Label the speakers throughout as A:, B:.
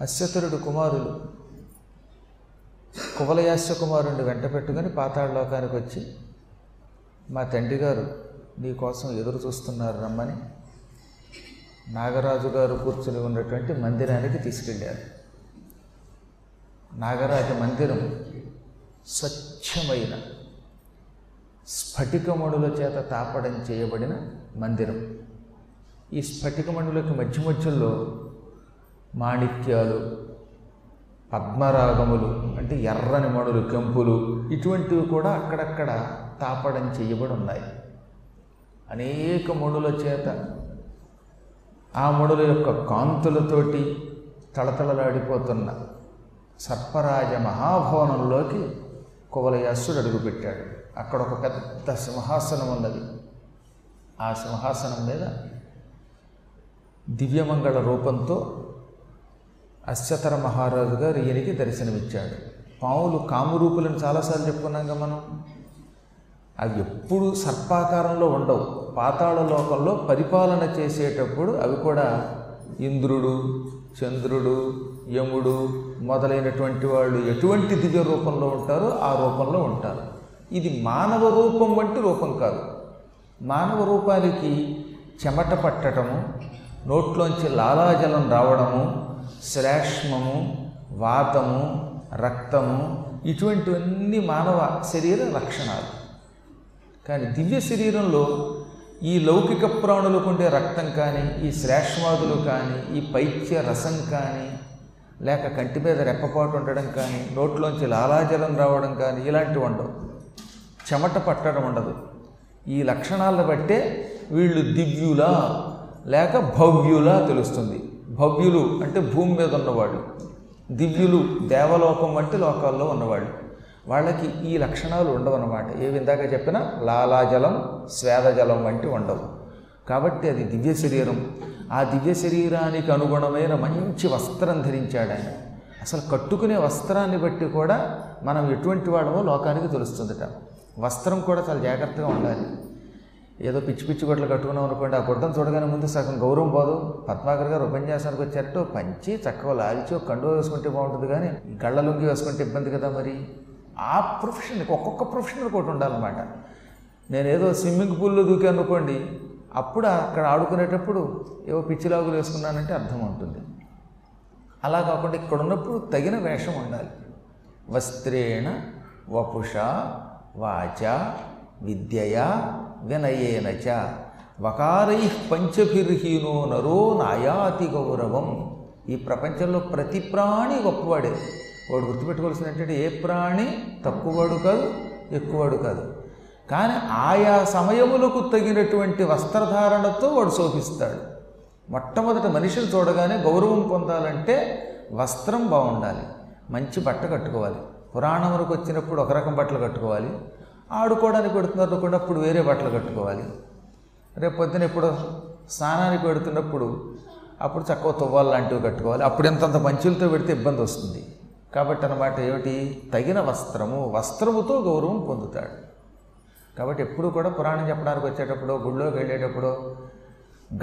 A: అశ్వతరుడు కుమారులు. కువలయాస్య కుమారుణ్ణి వెంట పెట్టుకుని పాతాళలోకానికి వచ్చి మా తండ్రి గారు నీకోసం ఎదురు చూస్తున్నారు రమ్మని. నాగరాజు గారు కూర్చుని ఉన్నటువంటి మందిరానికి తీసుకెళ్ళారు. నాగరాజ మందిరం స్వచ్ఛమైన స్ఫటికమణుల చేత తాపడం చేయబడిన మందిరం. ఈ స్ఫటికమణులకి మధ్య మధ్యలో మాణిక్యాలు పద్మరాగములు అంటే ఎర్రని మణులు కెంపులు ఇటువంటివి కూడా అక్కడక్కడ తాపడం చేయబడి ఉన్నాయి అనేక మణుల చేత ఆ మణుల యొక్క కాంతులతోటి తళతళలాడిపోతున్న సర్పరాజ మహాభవనంలోకి కువలయాసుడు అడుగుపెట్టాడు. అక్కడ ఒక పెద్ద సింహాసనం ఉన్నది. ఆ సింహాసనం మీద దివ్యమంగళ రూపంతో అశ్వతర మహారాజు గారు ఈయనకి దర్శనమిచ్చాడు. పాములు కామరూపులను చాలాసార్లు చెప్పుకున్నాం మనం. అవి ఎప్పుడు సర్పాకారంలో ఉండవు. పాతాళ లోకంలో పరిపాలన చేసేటప్పుడు అవి కూడా ఇంద్రుడు చంద్రుడు యముడు మొదలైనటువంటి వాళ్ళు ఎటువంటి దివ్య రూపంలో ఉంటారో ఆ రూపంలో ఉంటారు. ఇది మానవ రూపం వంటి రూపం కాదు. మానవ రూపానికి చెమట పట్టటము నోట్లోంచి లాలాజలం రావడము శ్లేష్మము వాతము రక్తము ఇటువంటివన్నీ మానవ శరీర లక్షణాలు. కానీ దివ్య శరీరంలో ఈ లౌకిక ప్రాణులకు ఉండే రక్తం కానీ ఈ శ్లేష్మాదులు కానీ ఈ పైత్య రసం కానీ లేక కంటి మీద రెప్పపాటు ఉండడం కానీ నోట్లోంచి లాలాజలం రావడం కానీ ఇలాంటివి ఉండవు. చెమట పట్టడం ఉండదు. ఈ లక్షణాలను బట్టే వీళ్ళు దివ్యులా లేక భవ్యులా తెలుస్తుంది. భవ్యులు అంటే భూమి మీద ఉన్నవాళ్ళు దివ్యులు దేవలోకం వంటి లోకాల్లో ఉన్నవాళ్ళు. వాళ్ళకి ఈ లక్షణాలు ఉండవన్నమాట. ఏ ఇందాక చెప్పినా? లాలాజలం స్వేదజలం వంటి ఉండవు. కాబట్టి అది దివ్య శరీరం. ఆ దివ్య శరీరానికి అనుగుణమైన మంచి వస్త్రం ధరించాడు ఆయన. అసలు కట్టుకునే వస్త్రాన్ని బట్టి కూడా మనం ఎటువంటి వాడమో లోకానికి తెలుస్తుందట. వస్త్రం కూడా చాలా జాగ్రత్తగా ఉండాలి. ఏదో పిచ్చి పిచ్చి గొడ్లు కట్టుకున్నాం అనుకోండి ఆ గుడ్డను చూడగానే ముందు సగం గౌరవం పోదు. పద్మాకర్ గారు ఉపన్యాసానికి వచ్చారట పంచి చక్కగా లాల్చి కండు కండువ వేసుకుంటే బాగుంటుంది కానీ గళ్ళ వేసుకుంటే ఇబ్బంది కదా మరి? ఆ ప్రొఫెషన్ ఒక్కొక్క ప్రొఫెషన్ ఒకటి ఉండాలన్నమాట. నేను ఏదో స్విమ్మింగ్ పూల్లో దూకాను అనుకోండి అప్పుడు అక్కడ ఆడుకునేటప్పుడు ఏవో పిచ్చిలాగులు వేసుకున్నానంటే అర్థం ఉంటుంది అలా కాకుండా ఇక్కడ ఉన్నప్పుడు తగిన వేషం ఉండాలి. వస్త్రేణ వపుష వాచ విద్యయా వినయేనచ వకారై పంచభిర్హీనో నరో నాయాతి గౌరవం. ఈ ప్రపంచంలో ప్రతి ప్రాణి గొప్పవాడే. వాడు గుర్తుపెట్టుకోవాల్సిన ఏ ప్రాణి తక్కువవాడు కాదు ఎక్కువవాడు కాదు. కానీ ఆయా సమయములకు తగినటువంటి వస్త్రధారణతో వాడు శోభిస్తాడు. మొట్టమొదట మనిషిని చూడగానే గౌరవం పొందాలంటే వస్త్రం బాగుండాలి. మంచి బట్ట కట్టుకోవాలి. పురాణములకు వచ్చినప్పుడు ఒక రకం బట్టలు కట్టుకోవాలి. ఆడుకోవడానికి పెడుతున్నారు అప్పుడు వేరే బట్టలు కట్టుకోవాలి. రేపు పొద్దున ఎప్పుడు స్నానానికి పెడుతున్నప్పుడు అప్పుడు చక్కగా తువ్వాలు లాంటివి కట్టుకోవాలి. అప్పుడు ఎంతంత మంచులతో పెడితే ఇబ్బంది వస్తుంది. కాబట్టి అన్నమాట ఏమిటి? తగిన వస్త్రము వస్త్రముతో గౌరవం పొందుతాడు. కాబట్టి ఎప్పుడు కూడా పురాణం చెప్పడానికి వచ్చేటప్పుడు గుళ్ళోకి వెళ్ళేటప్పుడు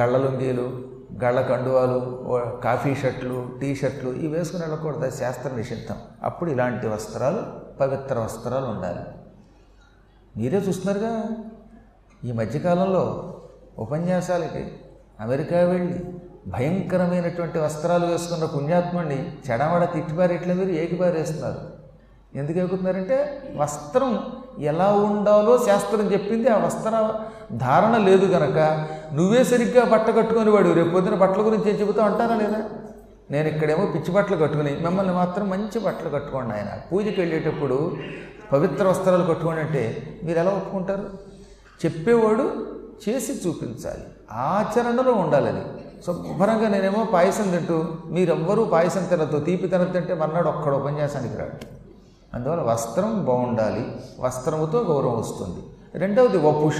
A: గళ్ళ లుంగీలు గళ్ళ కండువాలు కాఫీ షర్ట్లు టీ షర్ట్లు ఇవి వేసుకుని వెళ్ళకూడదు. శాస్త్ర నిషిద్ధం. అప్పుడు ఇలాంటి వస్త్రాలు పవిత్ర వస్త్రాలు ఉండాలి. మీరే చూస్తున్నారుగా. ఈ మధ్యకాలంలో ఉపన్యాసాలకి అమెరికా వెళ్ళి భయంకరమైనటువంటి వస్త్రాలు వేసుకున్న పుణ్యాత్ముడిని చెడమడ తిట్టిపారేట్లే మీరు ఏకిపారేస్తున్నారు ఎందుకు ఎక్కుతున్నారంటే వస్త్రం ఎలా ఉండాలో శాస్త్రం చెప్పింది ఆ వస్త్ర ధారణ లేదు గనక నువ్వే సరిగ్గా బట్ట కట్టుకొని వాడు రేపు పొద్దున బట్టల గురించి ఏం చెబుతా అంటారా లేదా? నేను ఇక్కడేమో పిచ్చి బట్టలు కట్టుకుని మిమ్మల్ని మాత్రం మంచి బట్టలు కట్టుకోండి ఆయన. పూజకి వెళ్ళేటప్పుడు పవిత్ర వస్త్రాలు కట్టుకోండి అంటే మీరు ఎలా ఒప్పుకుంటారు? చెప్పేవాడు చేసి చూపించాలి. ఆచరణలో ఉండాలి అది శుభ్రంగా నేనేమో పాయసం తింటూ మీరెవ్వరూ పాయసం తినద్దు. తీపి తినద్దంటే మర్నాడు ఒక్కడ ఉపన్యాసానికి రాడు. అందువల్ల వస్త్రం బాగుండాలి. వస్త్రముతో గౌరవం వస్తుంది. రెండవది వపుష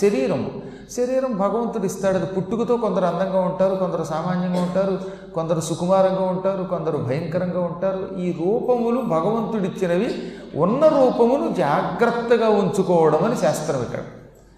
A: శరీరం. శరీరం భగవంతుడు ఇస్తాడు. అది పుట్టుకతో కొందరు అందంగా ఉంటారు కొందరు సామాన్యంగా ఉంటారు కొందరు సుకుమారంగా ఉంటారు కొందరు భయంకరంగా ఉంటారు. ఈ రూపములు భగవంతుడిచ్చినవి ఉన్న రూపమును జాగ్రత్తగా ఉంచుకోవడం అని శాస్త్రం ఇక్కడ.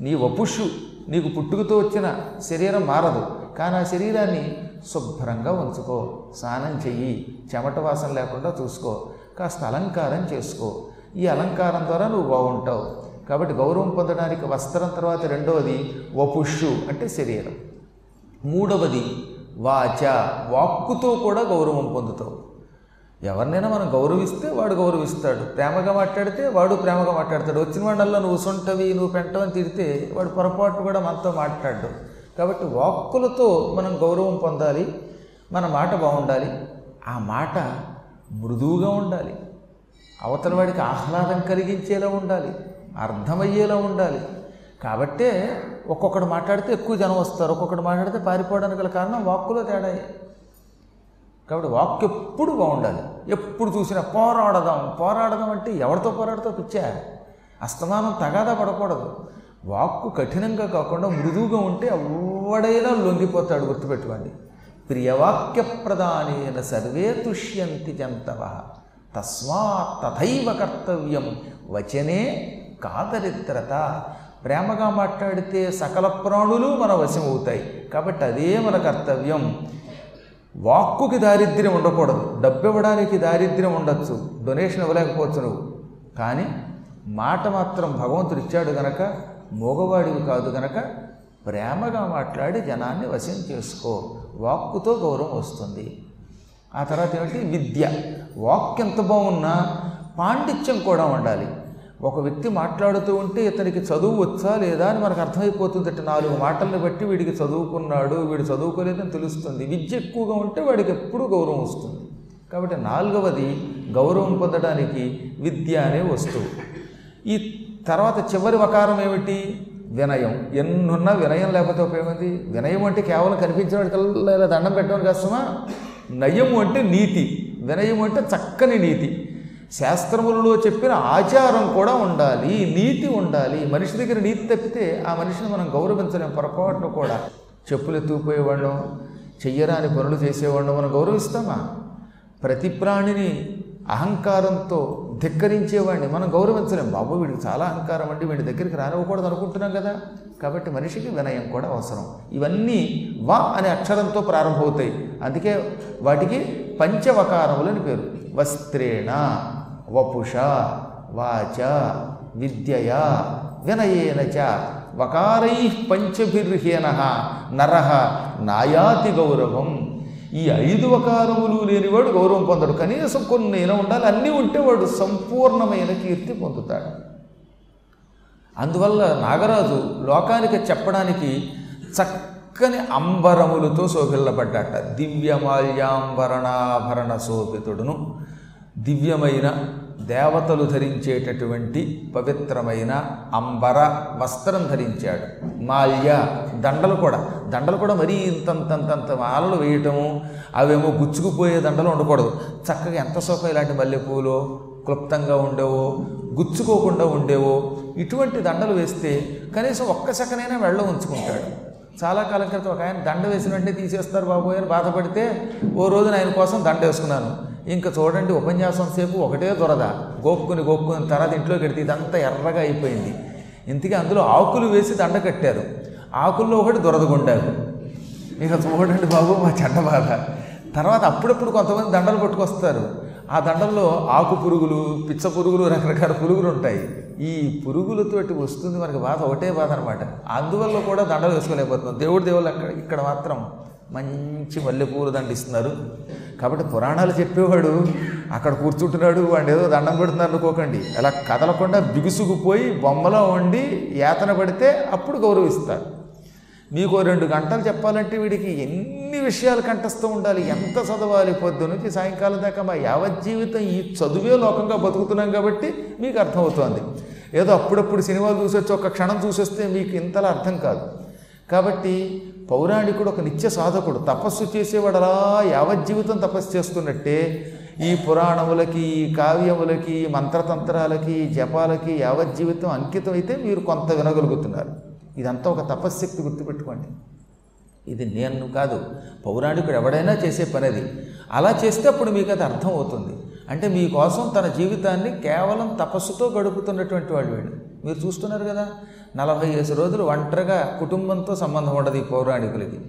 A: నీ వపుషు నీకు పుట్టుకతో వచ్చిన శరీరం మారదు. కానీ ఆ శరీరాన్ని శుభ్రంగా ఉంచుకో స్నానం చెయ్యి చెమట వాసన లేకుండా చూసుకో కాస్త అలంకారం చేసుకో. ఈ అలంకారం ద్వారా నువ్వు బాగుంటావు. కాబట్టి గౌరవం పొందడానికి వస్త్రం తర్వాత రెండవది వపుషు అంటే శరీరం. మూడవది వాచ వాక్కుతో కూడా గౌరవం పొందుతావు. ఎవరినైనా మనం గౌరవిస్తే వాడు గౌరవిస్తాడు. ప్రేమగా మాట్లాడితే వాడు ప్రేమగా మాట్లాడతాడు. వచ్చిన వాడల్లో నువ్వు సొంటవి నువ్వు పెంటవని తిడితే వాడు పొరపాటు కూడా మనతో మాట్లాడు కాబట్టి వాక్కులతో మనం గౌరవం పొందాలి మన మాట బాగుండాలి ఆ మాట మృదువుగా ఉండాలి అవతల వాడికి ఆహ్లాదం కలిగించేలా ఉండాలి. అర్థమయ్యేలా ఉండాలి. కాబట్టే ఒక్కొక్కడు మాట్లాడితే ఎక్కువ జనం వస్తారు. ఒక్కొక్కడు మాట్లాడితే పారిపోవడానికి గల కారణం వాక్కులో తేడా కాబట్టి వాక్ ఎప్పుడు బాగుండాలి. ఎప్పుడు చూసినా పోరాడదాం. పోరాడదాం అంటే ఎవరితో పోరాడుతూ పిచ్చా? అస్తమానం తగాదా పడకూడదు. వాక్కు కఠినంగా కాకుండా మృదువుగా ఉంటే ఎవడైనా లొంగిపోతాడు గుర్తుపెట్టుకోండి. ప్రియవాక్య ప్రధానైన సర్వే తుష్యంతి జంతవ. తస్మాత్ తథైవ కర్తవ్యం. వచనే కాదరిద్రత. ప్రేమగా మాట్లాడితే సకల ప్రాణులు మన వశం అవుతాయి. కాబట్టి అదే మన కర్తవ్యం. వాక్కుకి దారిద్ర్యం ఉండకూడదు. డబ్బు ఇవ్వడానికి దారిద్ర్యం ఉండొచ్చు. డొనేషన్ ఇవ్వలేకపోవచ్చు నువ్వు. కానీ మాట మాత్రం భగవంతుడు ఇచ్చాడు గనక మోగవాడివి కాదు గనక ప్రేమగా మాట్లాడి జనాన్ని వశం చేసుకో. వాక్కుతో గౌరవం వస్తుంది. ఆ తర్వాత ఏమిటి? విద్య. వాక్ ఎంత బాగున్నా పాండిత్యం కూడా ఉండాలి. ఒక వ్యక్తి మాట్లాడుతూ ఉంటే ఇతనికి చదువు వచ్చా లేదా అని మనకు అర్థమైపోతుందట నాలుగు మాటల్ని బట్టి వీడికి చదువుకున్నాడు వీడు చదువుకోలేదని తెలుస్తుంది. విద్య ఎక్కువగా ఉంటే వాడికి ఎప్పుడూ గౌరవం వస్తుంది. కాబట్టి నాలుగవది గౌరవం పొందడానికి విద్య అనే వస్తువు. ఈ తర్వాత చివరి వకారం ఏమిటి? వినయం. ఎన్నున్నా వినయం లేకపోతే ఉపయోగం వినయం అంటే కేవలం కనిపించిన ఇలా దండం పెట్టడం కష్టమా నయం అంటే నీతి. వినయం అంటే చక్కని నీతి. శాస్త్రములలో చెప్పిన ఆచారం కూడా ఉండాలి నీతి ఉండాలి. మనిషి దగ్గర నీతి తప్పితే ఆ మనిషిని మనం గౌరవించలేం పొరపాటును కూడా. చెప్పులు ఎత్తుకుపోయేవాళ్ళం చెయ్యరాని పనులు చేసేవాళ్ళం మనం గౌరవిస్తామా? ప్రతి ప్రాణిని అహంకారంతో ధిక్కరించేవాడిని మనం గౌరవించలేం. బాబు వీడికి చాలా అహంకారం అండి వీడి దగ్గరికి రానివ్వకూడదు అనుకుంటున్నాం కదా. కాబట్టి మనిషికి వినయం కూడా అవసరం. ఇవన్నీ వా అనే అక్షరంతో ప్రారంభమవుతాయి. అందుకే వాటికి పంచవకారములని పేరు. వస్త్రేణ. వపుష వాచ విద్యయా వినయేన చ వకారై పంచభిర్హీన నర నాయాతి గౌరవం. ఈ ఐదు వకారములు లేనివాడు గౌరవం పొందడు. కనీసం కొన్నైనా ఉండాలి అన్నీ ఉంటే వాడు సంపూర్ణమైన కీర్తి పొందుతాడు. అందువల్ల నాగరాజు లోకానికి చెప్పడానికి చక్కని అంబరములతో శోభిల్లబడ్డాట. దివ్యమాల్యాంబరణాభరణ శోభితుడును దివ్యమైన దేవతలు ధరించేటటువంటి పవిత్రమైన అంబర వస్త్రం ధరించాడు. మాల్య దండలు కూడా. దండలు కూడా మరీ ఇంతంతంతంత మాలలు వేయటము అవేమో గుచ్చుకుపోయే దండలు ఉండకూడదు. చక్కగా ఎంత సుఖం ఇలాంటి మల్లెపూలు క్లుప్తంగా ఉండేవో గుచ్చుకోకుండా ఉండేవో ఇటువంటి దండలు వేస్తే కనీసం ఒక్క సెకనైనా వెళ్ళ ఉంచుకుంటాడు. చాలా కాలం క్రితం ఒక ఆయన దండ వేసిన వెంటనే తీసేస్తారు బాబోయ్ అని బాధపడితే ఓ రోజున ఆయన కోసం దండ వేసుకున్నాను. ఇంకా చూడండి ఉపన్యాసం సేపు ఒకటే దొరద. గోక్కుని గోక్కుని తర్వాత ఇంట్లోకి పెడితే ఇదంతా ఎర్రగా అయిపోయింది. ఇంతకీ అందులో ఆకులు వేసి దండ కట్టారు. ఆకుల్లో ఒకటి దొరదగొండారు ఇక చూడండి బాబు మా చెడ్డ బాధ. తర్వాత అప్పుడప్పుడు కొంతమంది దండలు పట్టుకొస్తారు. ఆ దండల్లో ఆకు పురుగులు పిచ్చ పురుగులు రకరకాల పురుగులు ఉంటాయి. ఈ పురుగులతోటి వస్తుంది మనకి బాధ ఒకటే బాధ అనమాట అందువల్ల కూడా దండలు వేసుకోలేకపోతున్నాం. దేవుడి దేవుళ్ళు అక్కడ ఇక్కడ మాత్రం మంచి మల్లెపూలు దండిస్తున్నారు. కాబట్టి పురాణాలు చెప్పేవాడు అక్కడ కూర్చుంటున్నాడు వాడు ఏదో దండం పెడుతున్నారు అనుకోకండి. అలా కదలకుండా బిగుసుకుపోయి బొమ్మలో ఉండి యాతన పడితే అప్పుడు గౌరవిస్తారు. మీకు రెండు గంటలు చెప్పాలంటే వీడికి ఎన్ని విషయాలు కంఠస్థం ఉండాలి ఎంత చదవాలి పొద్దు నుంచి సాయంకాలం దాకా మా యావత్ జీవితం ఈ చదువే లోకంగా బతుకుతున్నాం కాబట్టి మీకు అర్థమవుతోంది. ఏదో అప్పుడప్పుడు సినిమాలు చూసొచ్చి ఒక క్షణం చూసొస్తే మీకు ఇంతలా అర్థం కాదు. కాబట్టి పౌరాణికుడు ఒక నిత్య సాధకుడు. తపస్సు చేసేవాడు అలా యావత్ జీవితం తపస్సు చేస్తున్నట్టే ఈ పురాణములకి ఈ కావ్యములకి మంత్రతంత్రాలకి జపాలకి యావత్ జీవితం అంకితం అయితే మీరు కొంత వినగలుగుతున్నారు. ఇదంతా ఒక తపశ్శక్తి గుర్తుపెట్టుకోండి. ఇది నేను కాదు పౌరాణికుడు ఎవడైనా చేసే పని అది అలా చేస్తే అప్పుడు మీకు అది అర్థం అవుతుంది అంటే మీకోసం తన జీవితాన్ని కేవలం తపస్సుతో గడుపుతున్నటువంటి వాడు వీడు మీరు చూస్తున్నారు కదా నలభై ఐదు రోజులు ఒంటరిగా కుటుంబంతో సంబంధం ఉండదు ఈ పౌరాణికులకి.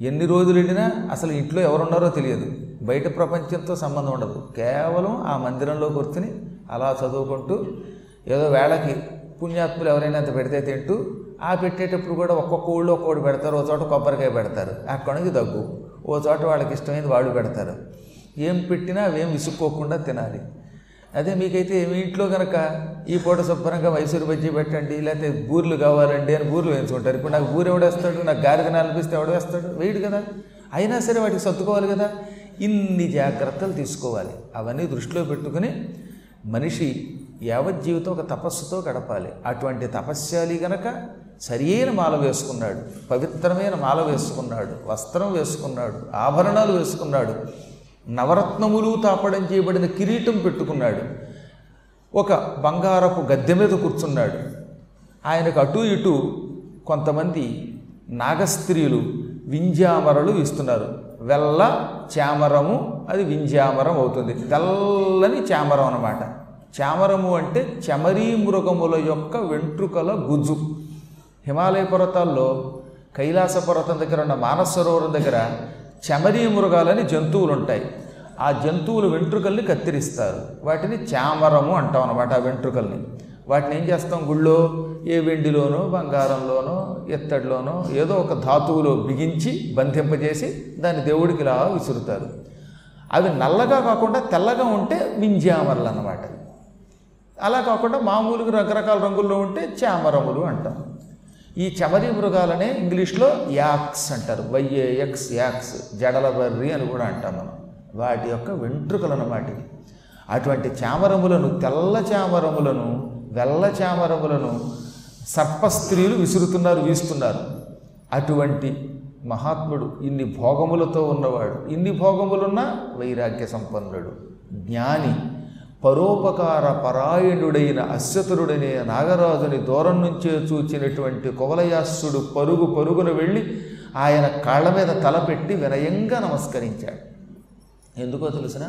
A: ఎన్ని రోజులు వెళ్ళినా అసలు ఇంట్లో ఎవరున్నారో తెలియదు. బయట ప్రపంచంతో సంబంధం ఉండదు. కేవలం ఆ మందిరంలో కూర్చుని అలా చదువుకుంటూ ఏదో వేళకి పుణ్యాత్ములు ఎవరైనా అంత పెడితే తింటూ ఆ పెట్టేటప్పుడు కూడా ఒక్కొక్క ఊళ్ళో ఒక్కొక్కటి పెడతారు ఓ చోట కొబ్బరికాయ పెడతారు. అక్కడికి దగ్గు. ఓ చోట వాళ్ళకి ఇష్టమైంది వాళ్ళు పెడతారు. ఏం పెట్టినా అవేం విసుక్కోకుండా తినాలి. అదే మీకైతే మీ ఇంట్లో కనుక ఈ పూట శుభ్రంగా మైసూరు బజ్జీ పెట్టండి లేకపోతే బూర్లు కావాలండి అని బూర్లు వేయించుకుంటారు. ఇప్పుడు నాకు బూరు ఎవడేస్తాడు నాకు గారి తినాలనిపిస్తే ఎవడేస్తాడు వేస్తాడు? వేయడు కదా. అయినా సరే వాటికి సర్దుకోవాలి కదా. ఇన్ని జాగ్రత్తలు తీసుకోవాలి. అవన్నీ దృష్టిలో పెట్టుకుని మనిషి యావత్ జీవితం ఒక తపస్సుతో గడపాలి. అటువంటి తపస్యాలి గనక సరియైన మాల వేసుకున్నాడు. పవిత్రమైన మాల వేసుకున్నాడు. వస్త్రం వేసుకున్నాడు. ఆభరణాలు వేసుకున్నాడు. నవరత్నములు తాపడం చేయబడిన కిరీటం పెట్టుకున్నాడు. ఒక బంగారపు గద్దె మీద కూర్చున్నాడు. ఆయనకు అటు ఇటు కొంతమంది నాగస్త్రీలు వింజామరలు ఇస్తున్నారు. వెల్ల చామరము అది వింజామరం అవుతుంది. తెల్లని చామరం అన్నమాట. చామరము అంటే చమరీ మృగముల యొక్క వెంట్రుకల గుజ్జు. హిమాలయ పర్వతాల్లో కైలాస పర్వతం దగ్గర ఉన్న మానసరోవరం దగ్గర చమరీ మృగాలని జంతువులు ఉంటాయి ఆ జంతువులు వెంట్రుకల్ని కత్తిరిస్తారు. వాటిని చామరము అంటాం అనమాట ఆ వెంట్రుకల్ని. వాటిని ఏం చేస్తాం గుళ్ళో? ఏ వెండిలోనో బంగారంలోనో ఎత్తడిలోనో ఏదో ఒక ధాతువులో బిగించి బంధింపజేసి దాన్ని దేవుడికి ఇలా విసురుతారు. అవి నల్లగా కాకుండా తెల్లగా ఉంటే మింజామరలు అన్నమాట అలా కాకుండా మామూలుగా రకరకాల రంగుల్లో ఉంటే చామరములు అంటాం. ఈ చమరి మృగాలనే ఇంగ్లీష్లో యాక్స్ అంటారు. వైఏఎక్స్ యాక్స్ జడల బర్రి అని కూడా అంటాం మనం. వాటి యొక్క వెంట్రుకలు అన్నమాట అటువంటి చామరములను తెల్ల చామరములను వెల్ల చామరములను సర్పస్త్రీలు విసురుతున్నారు వీస్తున్నారు. అటువంటి మహాత్ముడు ఇన్ని భోగములతో ఉన్నవాడు. ఇన్ని భోగములున్న వైరాగ్య సంపన్నుడు. జ్ఞాని. పరోపకార పరాయణుడైన అశ్వతరుడనే నాగరాజుని దూరం నుంచే చూచినటువంటి కువలయాస్సుడు పరుగు పరుగున వెళ్ళి ఆయన కాళ్ళ మీద తలపెట్టి వినయంగా నమస్కరించాడు. ఎందుకో తెలిసిన?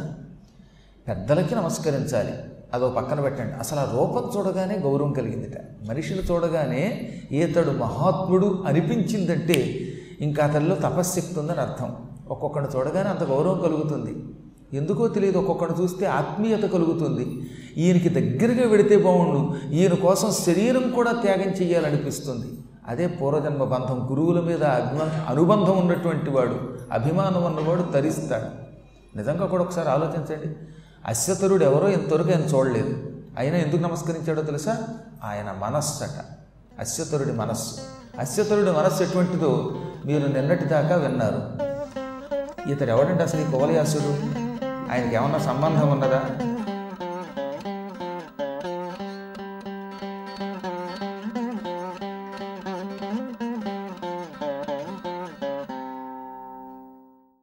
A: పెద్దలకి నమస్కరించాలి. అదో పక్కన పెట్టండి. అసలు ఆ రూపం చూడగానే గౌరవం కలిగిందిట. మనిషిని చూడగానే ఈతడు మహాత్ముడు అనిపించిందంటే ఇంకా అతనిలో తపశ్శక్తి ఉందని అర్థం. ఒక్కొక్కడిని చూడగానే అంత గౌరవం కలుగుతుంది. ఎందుకో తెలియదు ఒక్కొక్కడు చూస్తే ఆత్మీయత కలుగుతుంది. ఈయనకి దగ్గరగా వెడితే బాగుండు ఈయన కోసం శరీరం కూడా త్యాగం చేయాలనిపిస్తుంది. అదే పూర్వజన్మ బంధం గురువుల మీద అభిమా అనుబంధం ఉన్నటువంటి వాడు అభిమానం ఉన్నవాడు తరిస్తాడు. నిజంగా కూడా ఒకసారి ఆలోచించండి. అశ్వతరుడు ఎవరో ఇంతవరకు ఆయన చూడలేదు. అయినా ఎందుకు నమస్కరించాడో తెలుసా? ఆయన మనస్సు అట అశ్వతరుడి మనస్సు. అశ్వతరుడి మనస్సు ఎటువంటిదో మీరు నిన్నటి దాకా విన్నారు. ఇతడు ఎవడంటే అసలు ఈ కువలయాసుడు ఆయనకి ఏమన్నా సంబంధం ఉన్నదా?